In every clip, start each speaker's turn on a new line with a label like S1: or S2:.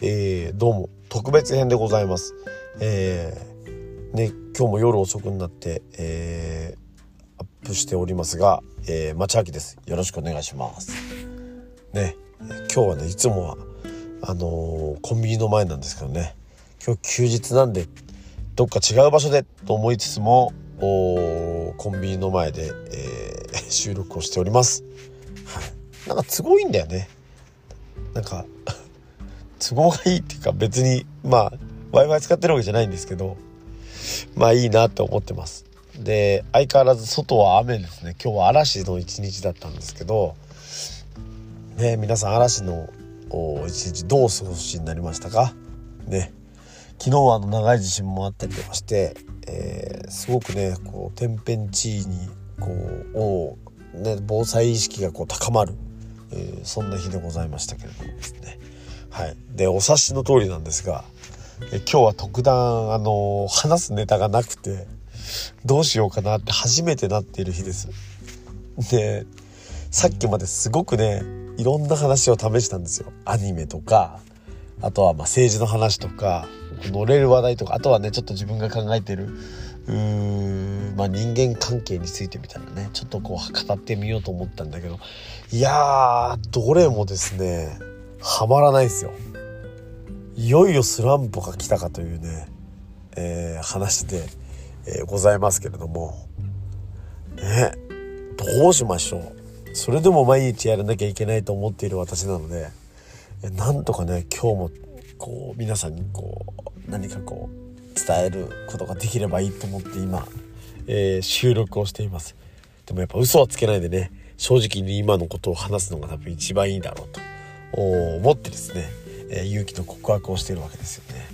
S1: えー、どうも特別編でございます。えー、ね、今日も夜遅くになって、えー、アップしておりますが、えー、町明です。よろしくお願いします。ね、今日はね、いつもは、あのーコンビニの前なんですけどね、今日休日なんで、どっか違う場所でと思いつつも、おコンビニの前で、えー収録をしております。はい。なんか都合いいんだよね。なんか都合がいいっていうか別にまあ w i f i 使ってるわけじゃないんですけどまあいいなって思ってます。で相変わらず外は雨ですね。今日は嵐の一日だったんですけどね皆さん嵐の一日どう過ごしになりましたか？ね。昨日はあの長い地震もあったりとかして、えーすごくねこう天変地異にこうね、防災意識がこう高まる、えーそんな日でございましたけれどもですね。はい、でお察しの通りなんですが今日は特段あの話すネタがなくてどうしようかなって初めてなっている日です。でさっきまですごくねいろんな話を試したんですよ。アニメとかあとはま政治の話とか乗れる話題とかあとはねちょっと自分が考えてるうーまあ、人間関係についてみたいなねちょっとこう語ってみようと思ったんだけどいやーどれもですねはまらないですよ。いよいよスランプが来たかというね、えー話で、えーございますけれども。ねどうしましょう。それでも毎日やらなきゃいけないと思っている私なのでえなんとかね今日もこう皆さんにこう何かこう伝えることができればいいと思って今、えー収録をしています。でもやっぱ嘘はつけないでね正直に今のことを話すのが多分一番いいだろうと。思ってですね、えー勇気の告白をしているわけですよね。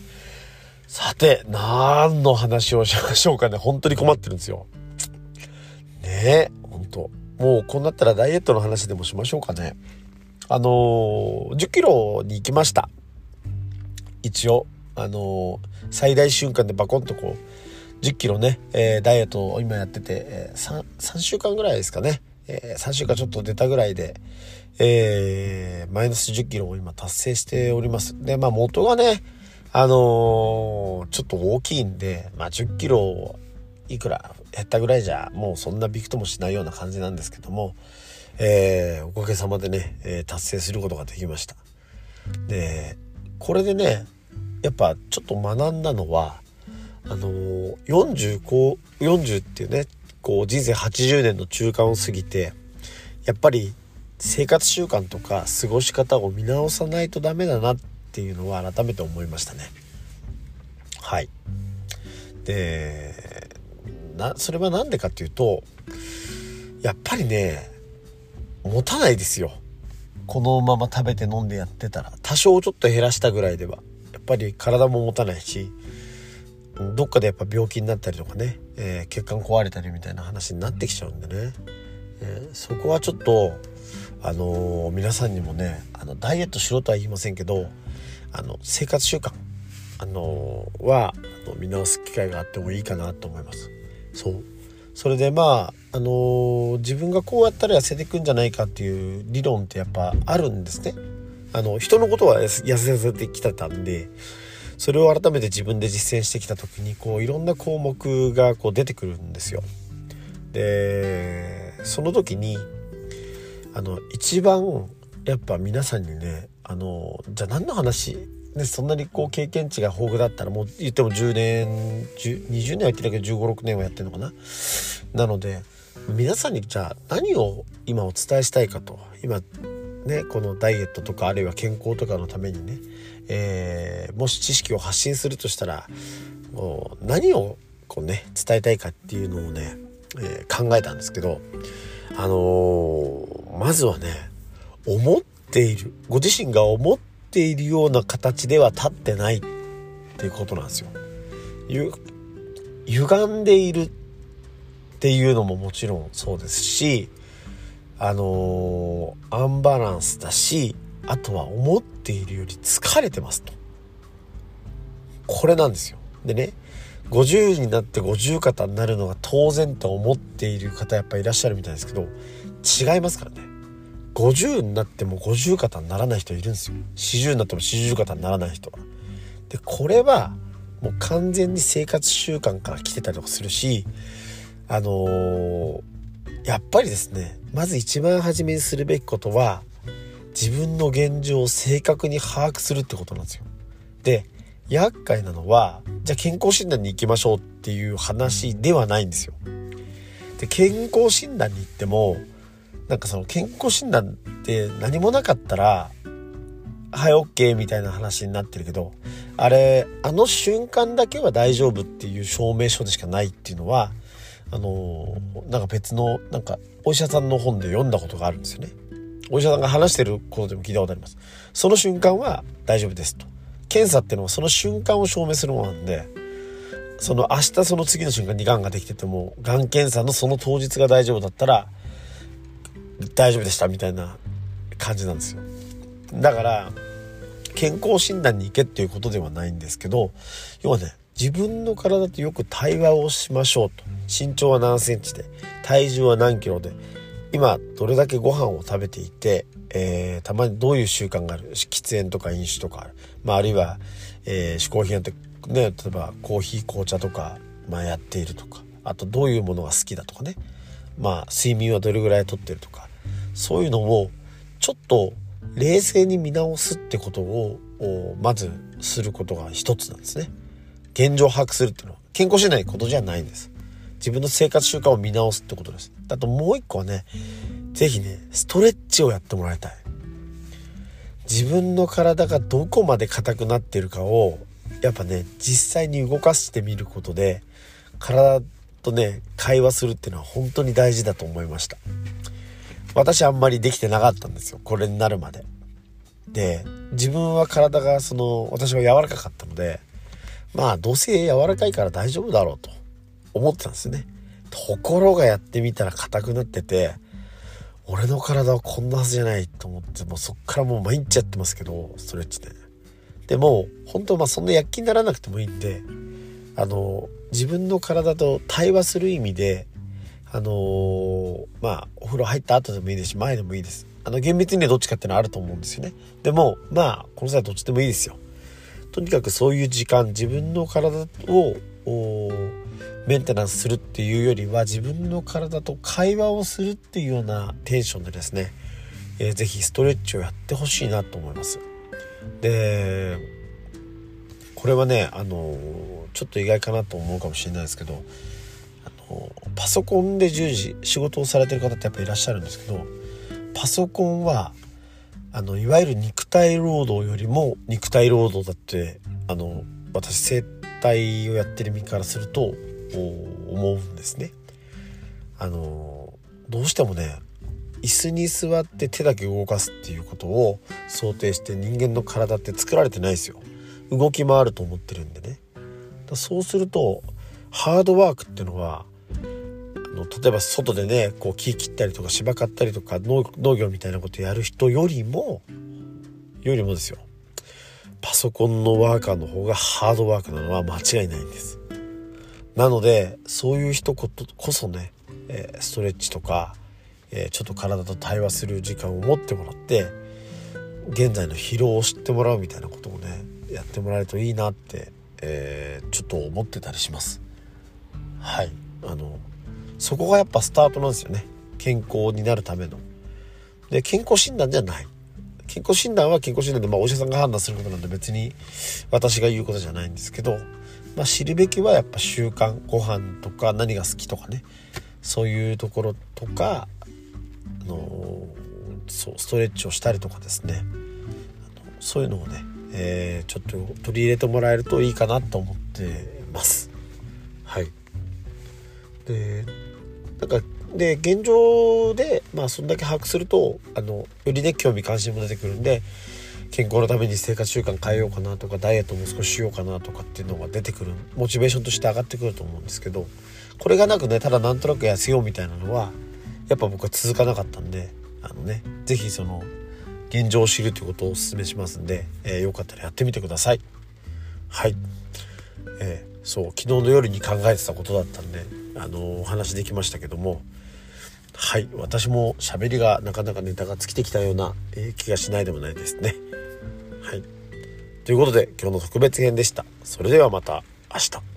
S1: さて何の話をしましょうかね。本当に困ってるんですよ。ねえ本当。もうこうなったらダイエットの話でもしましょうかね。あのー10キロに行きました。一応あのー最大瞬間でバコンとこう10キロね、えーダイエットを今やってて、えー 3, 3週間ぐらいですかね、えー3週間ちょっと出たぐらいで、えーマイナス10キロを今達成しております。で、まあ元がね、あのーちょっと大きいんで、まあ10キロいくら減ったぐらいじゃ、もうそんなびくともしないような感じなんですけども、えーおかげさまでね、えー達成することができました。で、これでね、やっぱちょっと学んだのは、あのー40こう40っていうねこう人生80年の中間を過ぎてやっぱり生活習慣とか過ごし方を見直さないとダメだなっていうのは改めて思いましたね。はい。でなそれは何でかっていうとやっぱりね持たないですよ。このまま食べて飲んでやってたら多少ちょっと減らしたぐらいではやっぱり体も持たないしどっかでやっぱ病気になったりとかね、えー血管壊れたりみたいな話になってきちゃうんでね、えーそこはちょっとあのー皆さんにもねあのダイエットしろとは言いませんけどあの生活習慣あのーはあの見直す機会があってもいいかなと思います。そう。それでまああのー自分がこうやったら痩せていくんじゃないかっていう理論ってやっぱあるんですね。あの人のことは痩せ痩せさせてきてたんでそれを改めて自分で実践してきた時にこういろんな項目がこう出てくるんですよ。でその時にあの一番やっぱ皆さんにねあのじゃあ何の話ね、そんなにこう経験値が豊富だったらもう言っても10年10 20年は言ってたけど1 5 6年はやってるのかな。なので皆さんにじゃあ何を今お伝えしたいかと。今ねこのダイエットとかあるいは健康とかのためにね、えーもし知識を発信するとしたらもう何をこうね伝えたいかっていうのをね、えー考えたんですけどあのーまずはね思っているご自身が思っているような形では立ってないっていうことなんですよ。ゆ歪んでいるっていうのももちろんそうですしあのーアンバランスだしあとは思ているより疲れてますと。これなんですよ。でね50になって50肩になるのが当然と思っている方やっぱいらっしゃるみたいですけど違いますからね。50になっても50肩にならない人いるんですよ。40になっても40肩にならない人は。でこれはもう完全に生活習慣から来てたりとかするしあのー、やっぱりですねまず一番初めにするべきことは自分の現状を正確に把握するってことなんですよ。で厄介なのはじゃあ健康診断に行きましょうっていう話ではないんですよ。で健康診断に行ってもなんかその健康診断って何もなかったらはい OK みたいな話になってるけどあれあの瞬間だけは大丈夫っていう証明書でしかないっていうのはあのなんか別のなんかお医者さんの本で読んだことがあるんですよね。お医者さんが話してることでも聞いたことあります。その瞬間は大丈夫ですと。検査っていうのはその瞬間を証明するものなんでその明日その次の瞬間にがんができててもがん検査のその当日が大丈夫だったら大丈夫でしたみたいな感じなんですよ。だから健康診断に行けっていうことではないんですけど要はね自分の体とよく対話をしましょうと。身長は何センチで体重は何キロで今どれだけご飯を食べていて、えー、たまにどういう習慣がある？喫煙とか飲酒とかある、まあ、あるいは、えー、嗜好品ってね例えばコーヒー紅茶とか、まあ、やっているとか。あとどういうものが好きだとかね。まあ睡眠はどれぐらいとってるとか。そういうのをちょっと冷静に見直すってことをまずすることが一つなんですね。現状を把握するっていうのは。健康しないことじゃないんです。自分の生活習慣を見直すってことです。あともう一個はね、是非ね、ストレッチをやってもらいたい。自分の体がどこまで硬くなってるかをやっぱね実際に動かしてみることで体とね会話するっていうのは本当に大事だと思いました私あんまりできてなかったんですよこれになるまでで自分は体がその私は柔らかかったのでまあどうせ柔らかいから大丈夫だろうと思ってたんですよね。ところがやってみたら硬くなってて俺の体はこんなはずじゃないと思ってもうそっからもう毎日やってますけどストレッチで。でも本当まあそんな躍起にならなくてもいいんであの自分の体と対話する意味であのー、まあお風呂入った後でもいいですし前でもいいです。あの厳密にはどっちかっていうのはあると思うんですよね。でもまあこの際どっちでもいいですよ。とにかくそういう時間自分の体をメンテナンスするっていうよりは自分の体と会話をするっていうようなテンションでですね、えー、ぜストレッチをやってほしいなと思います。でこれはねあのちょっと意外かなと思うかもしれないですけどあのパソコンで従事仕事をされてる方ってやっぱいらっしゃるんですけどパソコンはあのいわゆる肉体労働よりも肉体労働だってあの私整体をやってる身からすると思うんですね。あのどうしてもね椅子に座って手だけ動かすっていうことを想定して人間の体って作られてないですよ。動き回ると思ってるんでねだ。そうするとハードワークっていうのはあの例えば外でねこう木切ったりとか芝刈ったりとか農業みたいなことやる人よりもよりもですよパソコンのワーカーの方がハードワークなのは間違いないんですなのでそういう人こそね、えー、ストレッチとか、えー、ちょっと体と対話する時間を持ってもらって現在の疲労を知ってもらうみたいなことをねやってもらえるといいなって、えー、ちょっと思ってたりします。はい。あのそこがやっぱスタートなんですよね。健康になるための。で健康診断じゃない。健康診断は健康診断で、まあ、お医者さんが判断することなんで別に私が言うことじゃないんですけど、まあ、知るべきはやっぱ習慣ご飯とか何が好きとかね。そういうところとか、あのそうストレッチをしたりとかですね。そういうのをね、えー、ちょっと取り入れてもらえるといいかなと思ってます。はい。でなんかで現状でまあそんだけ把握するとあのよりね興味関心も出てくるんで健康のために生活習慣変えようかなとかダイエットも少ししようかなとかっていうのが出てくるモチベーションとして上がってくると思うんですけどこれがなくねただなんとなく痩せようみたいなのはやっぱ僕は続かなかったんであのね是非その現状を知るということをお勧めしますんで、えー、よかったらやってみてください。はい、えー、そう昨日の夜に考えてたことだったんであのお話できましたけどもはい。私も喋りがなかなかネタが尽きてきたような、えー、気がしないでもないですね。はい。ということで今日の特別編でした。それではまた明日。